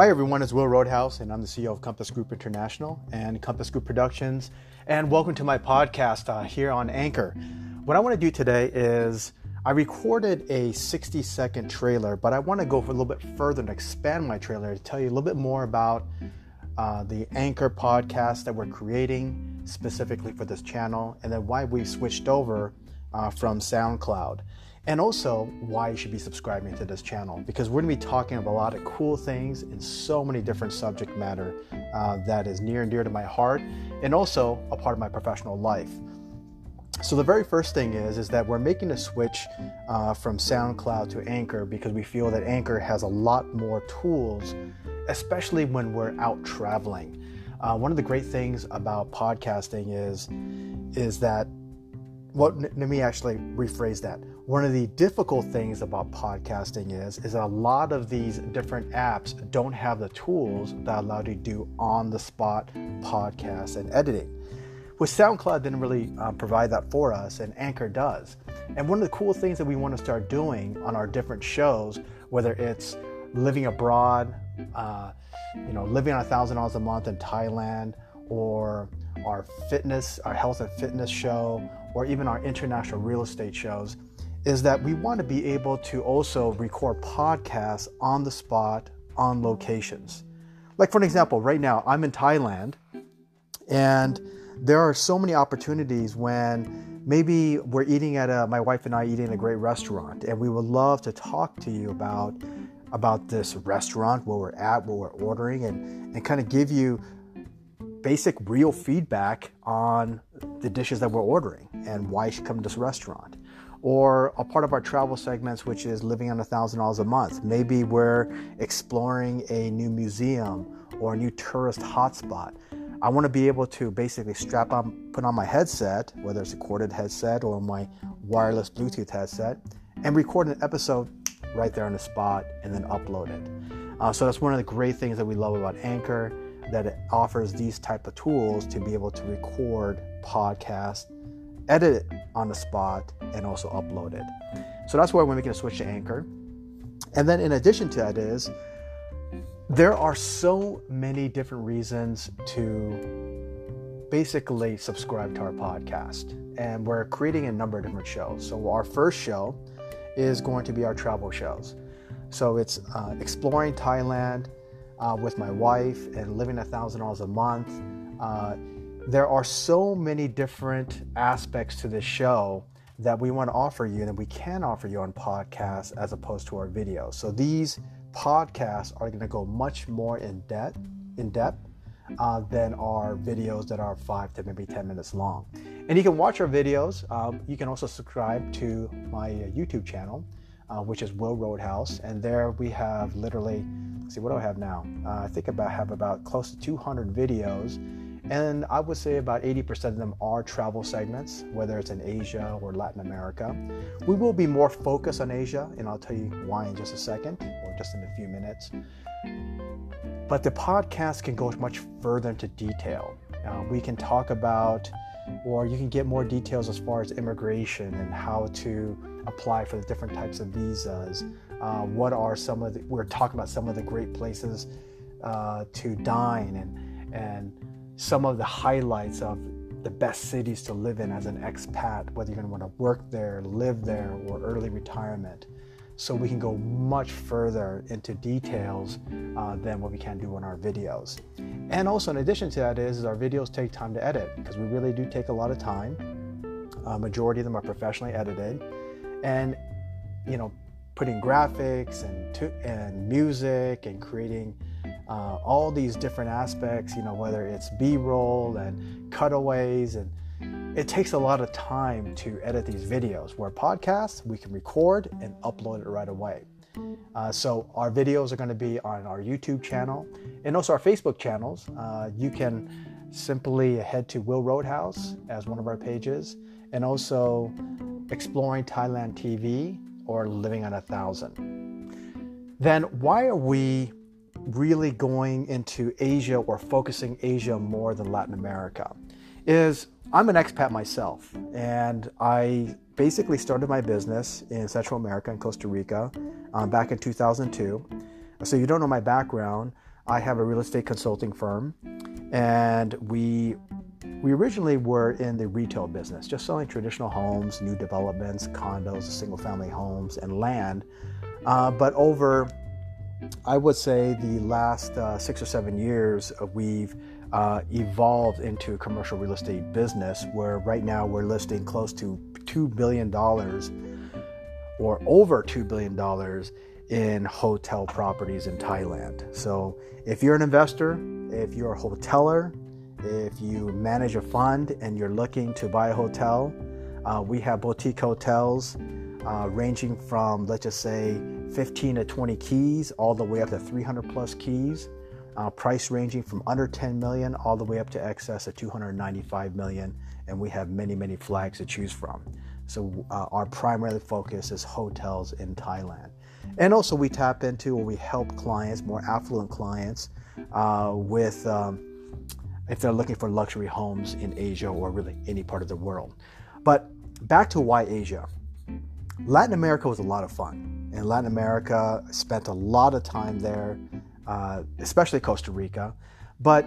Hi, everyone. It's Will Roadhouse, and I'm the CEO of Compass Group International and Compass Group Productions. And welcome to my podcast uh, here on Anchor. What I want to do today is I recorded a 60 second trailer, but I want to go a little bit further and expand my trailer to tell you a little bit more about uh, the Anchor podcast that we're creating specifically for this channel, and then why we switched over uh, from SoundCloud and also why you should be subscribing to this channel. Because we're going to be talking about a lot of cool things in so many different subject matter uh, that is near and dear to my heart and also a part of my professional life. So the very first thing is is that we're making a switch uh, from soundcloud to anchor because we feel that anchor has a lot more tools especially when we're out traveling. Uh, one of the great things about podcasting is is that well, let me actually rephrase that. One of the difficult things about podcasting is is that a lot of these different apps don't have the tools that allow you to do on the spot podcasts and editing. With SoundCloud didn't really uh, provide that for us, and Anchor does. And one of the cool things that we want to start doing on our different shows, whether it's living abroad, uh, you know, living on a thousand dollars a month in Thailand, or our fitness, our health and fitness show, or even our international real estate shows, is that we want to be able to also record podcasts on the spot, on locations. Like, for an example, right now I'm in Thailand, and there are so many opportunities when maybe we're eating at a, my wife and I eating at a great restaurant, and we would love to talk to you about about this restaurant, where we're at, what we're ordering, and, and kind of give you basic real feedback on the dishes that we're ordering and why you should come to this restaurant. Or a part of our travel segments, which is living on $1,000 a month. Maybe we're exploring a new museum or a new tourist hotspot. I want to be able to basically strap on, put on my headset, whether it's a corded headset or my wireless Bluetooth headset, and record an episode right there on the spot and then upload it. Uh, so that's one of the great things that we love about Anchor that it offers these type of tools to be able to record podcast edit it on the spot and also upload it. So that's why we're making a switch to anchor. And then in addition to that is there are so many different reasons to basically subscribe to our podcast. And we're creating a number of different shows. So our first show is going to be our travel shows. So it's uh, exploring thailand uh, with my wife and living a thousand dollars a month. Uh, there are so many different aspects to this show that we want to offer you and that we can offer you on podcasts as opposed to our videos. So these podcasts are going to go much more in depth, in depth uh, than our videos that are five to maybe 10 minutes long. And you can watch our videos. Um, you can also subscribe to my uh, YouTube channel, uh, which is Will Roadhouse. And there we have literally see what do I have now? Uh, I think about have about close to 200 videos, and I would say about 80% of them are travel segments, whether it's in Asia or Latin America. We will be more focused on Asia, and I'll tell you why in just a second, or just in a few minutes. But the podcast can go much further into detail. Uh, we can talk about, or you can get more details as far as immigration and how to apply for the different types of visas. Uh, what are some of the, we're talking about some of the great places uh, to dine and, and some of the highlights of the best cities to live in as an expat, whether you're going to want to work there, live there, or early retirement. So we can go much further into details uh, than what we can do in our videos. And also, in addition to that, is, is our videos take time to edit because we really do take a lot of time. Uh, majority of them are professionally edited, and you know, putting graphics and to, and music and creating uh, all these different aspects. You know, whether it's B-roll and cutaways, and it takes a lot of time to edit these videos. Where podcasts, we can record and upload it right away. Uh, so our videos are going to be on our YouTube channel and also our Facebook channels. Uh, you can simply head to Will Roadhouse as one of our pages, and also Exploring Thailand TV or Living on a Thousand. Then, why are we really going into Asia or focusing Asia more than Latin America? Is I'm an expat myself, and I basically started my business in Central America in Costa Rica um, back in 2002. So, you don't know my background. I have a real estate consulting firm, and we we originally were in the retail business, just selling traditional homes, new developments, condos, single family homes, and land. Uh, but over, I would say, the last uh, six or seven years, uh, we've uh, evolved into a commercial real estate business where right now we're listing close to $2 billion or over $2 billion in hotel properties in Thailand. So if you're an investor, if you're a hoteler, if you manage a fund and you're looking to buy a hotel, uh, we have boutique hotels uh, ranging from, let's just say, 15 to 20 keys, all the way up to 300 plus keys. Uh, price ranging from under 10 million all the way up to excess of 295 million, and we have many, many flags to choose from. So, uh, our primary focus is hotels in Thailand. And also, we tap into or we help clients, more affluent clients, uh, with um, if they're looking for luxury homes in Asia or really any part of the world. But back to why Asia. Latin America was a lot of fun. In Latin America, spent a lot of time there, uh, especially Costa Rica. But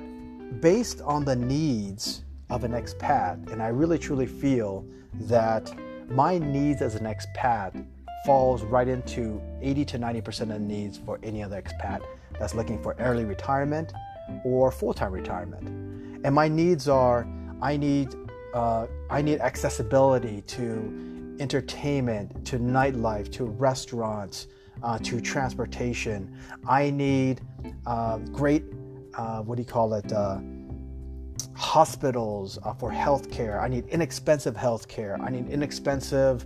based on the needs of an expat, and I really truly feel that my needs as an expat falls right into 80 to 90% of the needs for any other expat that's looking for early retirement or full-time retirement. And my needs are I need uh, I need accessibility to entertainment, to nightlife, to restaurants, uh, to transportation. I need uh, great uh, what do you call it? Uh, hospitals uh, for healthcare. I need inexpensive healthcare. I need inexpensive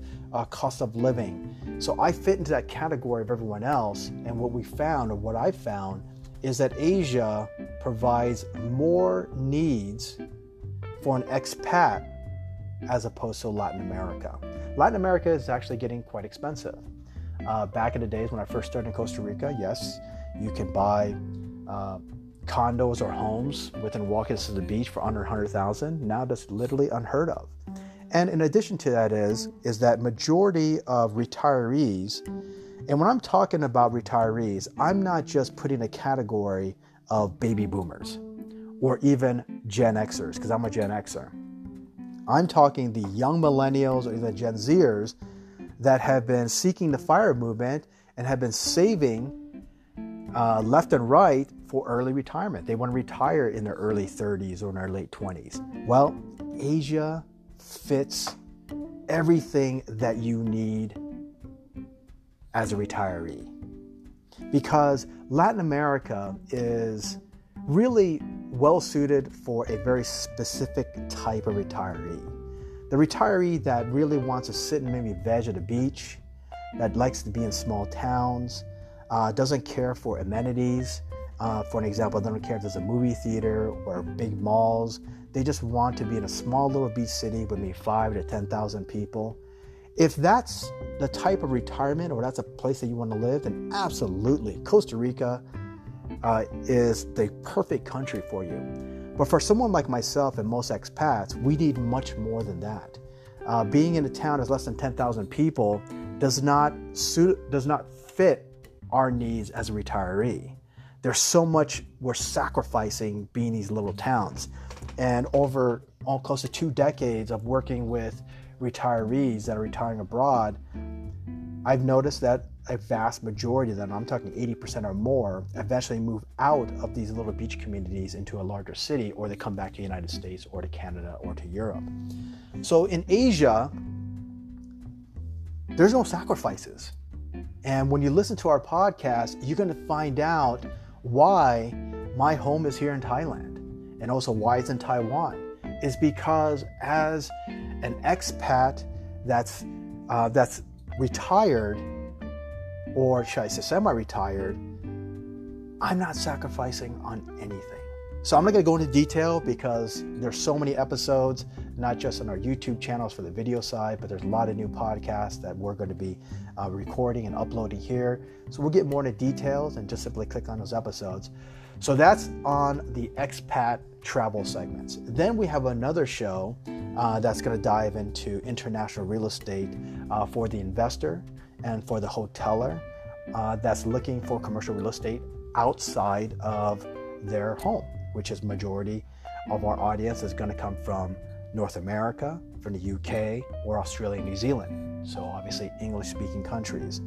cost of living. So I fit into that category of everyone else. And what we found, or what I found, is that Asia provides more needs for an expat as opposed to Latin America. Latin America is actually getting quite expensive. Uh, back in the days when I first started in Costa Rica, yes, you can buy uh, condos or homes within walking distance of the beach for under 100,000. Now that's literally unheard of. And in addition to that is is that majority of retirees and when I'm talking about retirees, I'm not just putting a category of baby boomers or even Gen Xers, because I'm a Gen Xer. I'm talking the young millennials or the Gen Zers that have been seeking the fire movement and have been saving uh, left and right for early retirement. They want to retire in their early 30s or in their late 20s. Well, Asia fits everything that you need as a retiree. Because Latin America is really well suited for a very specific type of retiree. The retiree that really wants to sit and maybe veg at the beach, that likes to be in small towns, uh, doesn't care for amenities. Uh, for an example, they don't care if there's a movie theater or big malls. They just want to be in a small little beach city with maybe five to 10,000 people if that's the type of retirement or that's a place that you want to live, then absolutely, Costa Rica uh, is the perfect country for you. But for someone like myself and most expats, we need much more than that. Uh, being in a town that's less than 10,000 people does not suit, does not fit our needs as a retiree. There's so much we're sacrificing being these little towns. And over all close to two decades of working with retirees that are retiring abroad, I've noticed that a vast majority of them, I'm talking 80% or more, eventually move out of these little beach communities into a larger city or they come back to the United States or to Canada or to Europe. So in Asia, there's no sacrifices. And when you listen to our podcast, you're going to find out why my home is here in Thailand and also why it's in Taiwan. Is because as an expat that's uh, that's retired, or should I say semi-retired, I'm not sacrificing on anything. So I'm not going to go into detail because there's so many episodes, not just on our YouTube channels for the video side, but there's a lot of new podcasts that we're going to be uh, recording and uploading here. So we'll get more into details and just simply click on those episodes. So that's on the expat travel segments. Then we have another show uh, that's going to dive into international real estate uh, for the investor and for the hoteler uh, that's looking for commercial real estate outside of their home, which is majority of our audience is going to come from North America, from the UK, or Australia, New Zealand. So obviously English speaking countries.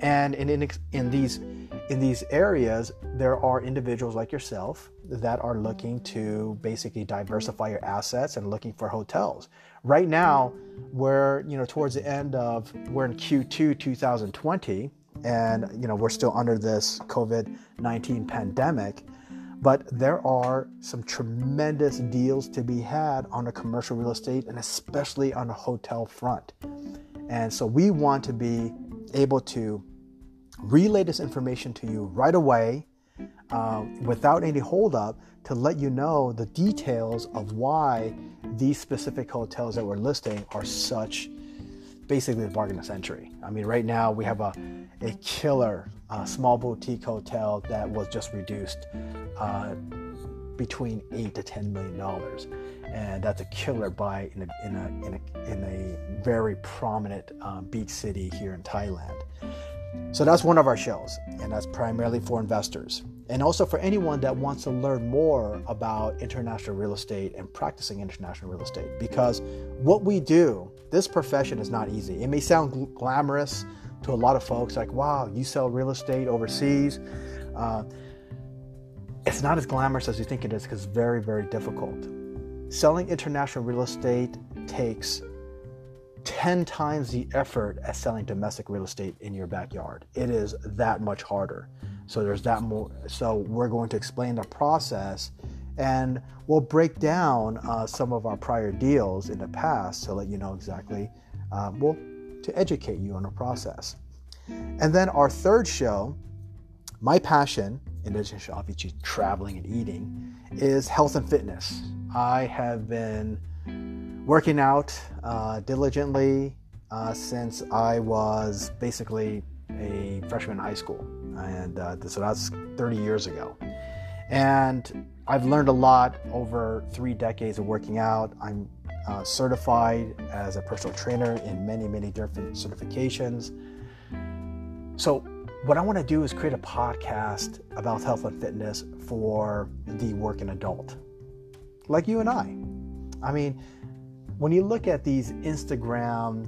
And in, in, in these in these areas, there are individuals like yourself that are looking to basically diversify your assets and looking for hotels. Right now, we're you know towards the end of we're in Q2 2020, and you know we're still under this COVID-19 pandemic. But there are some tremendous deals to be had on the commercial real estate and especially on the hotel front. And so we want to be able to relay this information to you right away uh, without any holdup to let you know the details of why these specific hotels that we're listing are such basically the bargain of century. I mean, right now we have a, a killer uh, small boutique hotel that was just reduced uh, between eight to ten million dollars, and that's a killer buy in a in a in a, in a very prominent uh, beach city here in Thailand. So that's one of our shows, and that's primarily for investors. And also for anyone that wants to learn more about international real estate and practicing international real estate. Because what we do, this profession is not easy. It may sound glamorous to a lot of folks, like, wow, you sell real estate overseas. Uh, it's not as glamorous as you think it is because it's very, very difficult. Selling international real estate takes 10 times the effort as selling domestic real estate in your backyard. It is that much harder. So there's that more. So we're going to explain the process and we'll break down uh, some of our prior deals in the past to let you know exactly, uh, well, to educate you on the process. And then our third show, my passion, in addition to obviously traveling and eating, is health and fitness. I have been working out uh, diligently uh, since I was basically a freshman in high school. And uh, so that's 30 years ago. And I've learned a lot over three decades of working out. I'm uh, certified as a personal trainer in many, many different certifications. So, what I want to do is create a podcast about health and fitness for the working adult, like you and I. I mean, when you look at these Instagram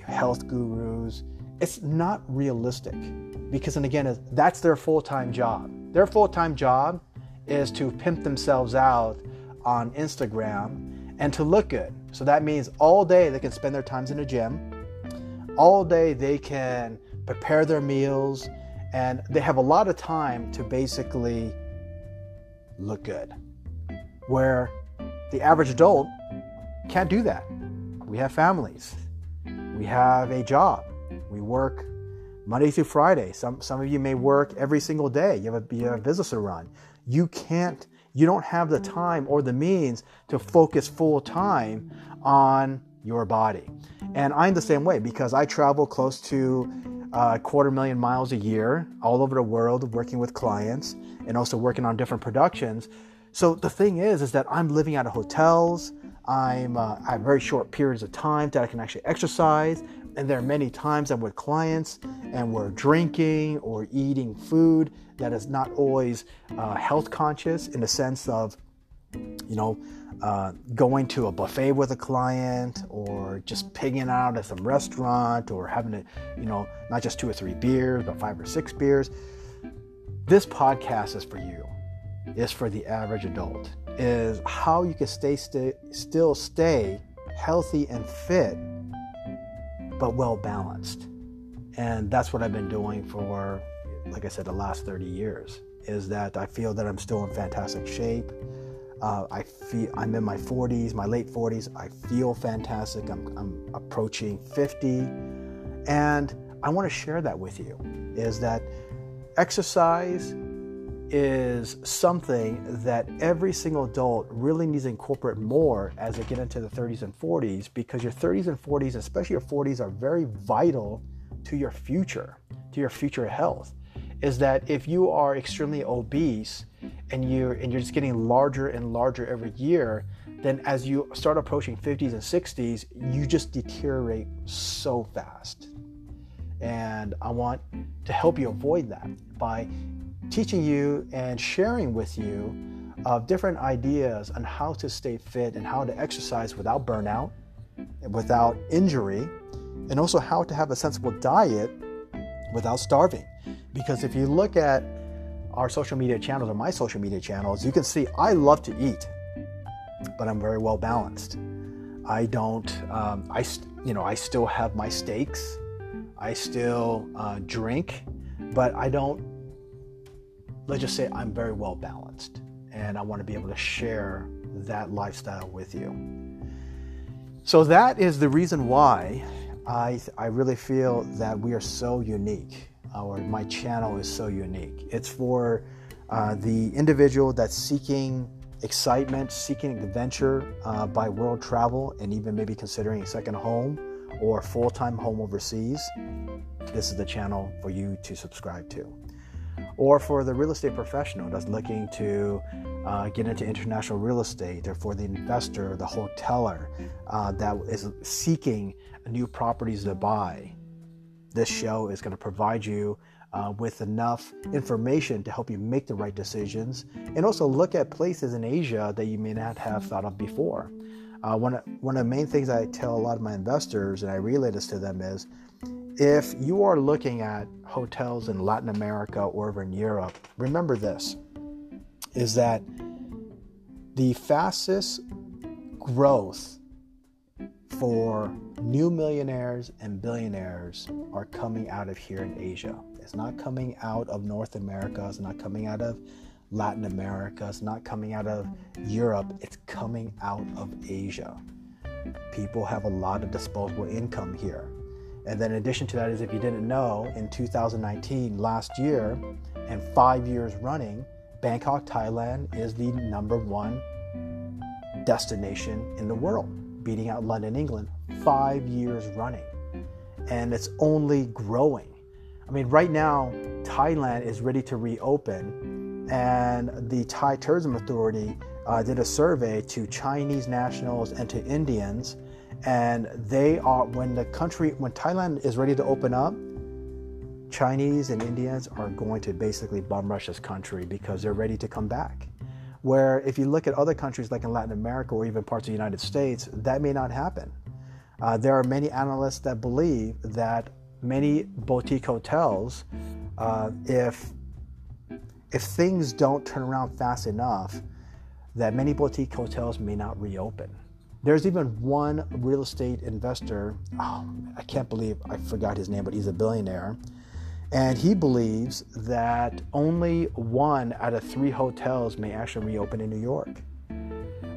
health gurus, it's not realistic because, and again, that's their full time job. Their full time job is to pimp themselves out on Instagram and to look good. So that means all day they can spend their times in a gym, all day they can prepare their meals, and they have a lot of time to basically look good. Where the average adult can't do that. We have families. We have a job. We work Monday through Friday. Some, some of you may work every single day. You have, a, you have a business to run. You can't, you don't have the time or the means to focus full time on your body. And I'm the same way because I travel close to a quarter million miles a year all over the world working with clients and also working on different productions. So the thing is, is that I'm living out of hotels. I'm uh, I have very short periods of time that I can actually exercise, and there are many times I'm with clients and we're drinking or eating food that is not always uh, health conscious in the sense of, you know, uh, going to a buffet with a client or just pigging out at some restaurant or having to, you know, not just two or three beers, but five or six beers. This podcast is for you. Is for the average adult is how you can stay st- still stay healthy and fit but well balanced and that's what i've been doing for like i said the last 30 years is that i feel that i'm still in fantastic shape. Uh, i feel i'm in my 40s my late 40s i feel fantastic. I'm, I'm approaching 50 and i want to share that with you is that exercise is something that every single adult really needs to incorporate more as they get into the 30s and 40s because your 30s and 40s, especially your 40s, are very vital to your future, to your future health. Is that if you are extremely obese and you're and you're just getting larger and larger every year, then as you start approaching 50s and 60s, you just deteriorate so fast. And I want to help you avoid that by teaching you and sharing with you of different ideas on how to stay fit and how to exercise without burnout, without injury, and also how to have a sensible diet without starving. Because if you look at our social media channels or my social media channels, you can see I love to eat, but I'm very well balanced. I don't, um, I, you know, I still have my steaks. I still uh, drink, but I don't, let's just say I'm very well balanced. And I want to be able to share that lifestyle with you. So that is the reason why I, I really feel that we are so unique our my channel is so unique. It's for uh, the individual that's seeking excitement, seeking adventure uh, by world travel, and even maybe considering a second home or full time home overseas. This is the channel for you to subscribe to. Or for the real estate professional that's looking to uh, get into international real estate, or for the investor, the hoteler uh, that is seeking new properties to buy this show is going to provide you uh, with enough information to help you make the right decisions and also look at places in Asia that you may not have thought of before. Uh, one, one of the main things I tell a lot of my investors, and I relay this to them, is if you are looking at hotels in Latin America or over in Europe, remember this is that the fastest growth for new millionaires and billionaires are coming out of here in Asia. It's not coming out of North America, it's not coming out of Latin America, it's not coming out of Europe, it's coming out of Asia. People have a lot of disposable income here. And then, in addition to that, is if you didn't know, in 2019, last year, and five years running, Bangkok, Thailand is the number one destination in the world beating out London, England, five years running. And it's only growing. I mean, right now, Thailand is ready to reopen, and the Thai Tourism Authority uh, did a survey to Chinese nationals and to Indians, and they are, when the country, when Thailand is ready to open up, Chinese and Indians are going to basically bomb rush this country because they're ready to come back. Where if you look at other countries like in Latin America or even parts of the United States, that may not happen. Uh, there are many analysts that believe that many boutique hotels, uh, if if things don't turn around fast enough, that many boutique hotels may not reopen. There's even one real estate investor, oh, I can't believe I forgot his name, but he's a billionaire and he believes that only one out of three hotels may actually reopen in New York.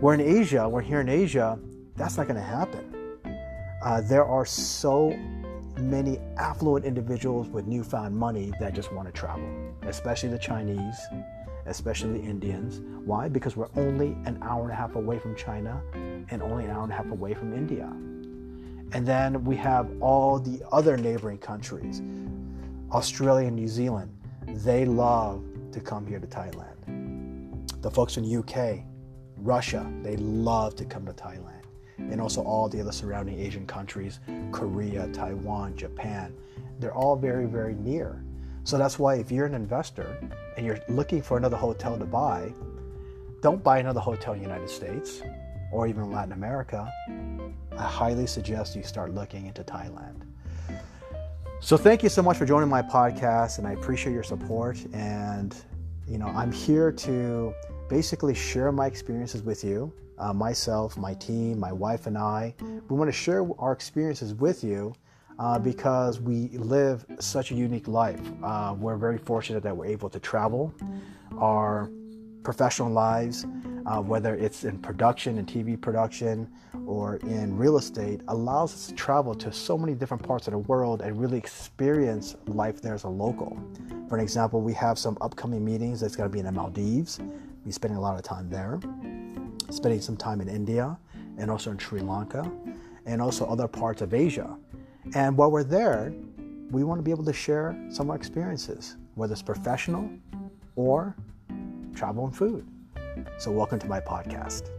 We're in Asia, we're here in Asia, that's not going to happen. Uh, there are so many affluent individuals with newfound money that just want to travel, especially the Chinese, especially the Indians. Why? Because we're only an hour and a half away from China and only an hour and a half away from India. And then we have all the other neighboring countries Australia and New Zealand, they love to come here to Thailand. The folks in UK, Russia, they love to come to Thailand. And also all the other surrounding Asian countries, Korea, Taiwan, Japan, they're all very, very near. So that's why if you're an investor and you're looking for another hotel to buy, don't buy another hotel in the United States or even Latin America. I highly suggest you start looking into Thailand. So thank you so much for joining my podcast, and I appreciate your support. And you know, I'm here to basically share my experiences with you, uh, myself, my team, my wife, and I. We want to share our experiences with you uh, because we live such a unique life. Uh, we're very fortunate that we're able to travel. Our professional lives, uh, whether it's in production and TV production or in real estate, allows us to travel to so many different parts of the world and really experience life there as a local. For an example, we have some upcoming meetings that's going to be in the Maldives. We're spending a lot of time there, spending some time in India and also in Sri Lanka and also other parts of Asia. And while we're there, we want to be able to share some of our experiences, whether it's professional or travel and food. So, welcome to my podcast.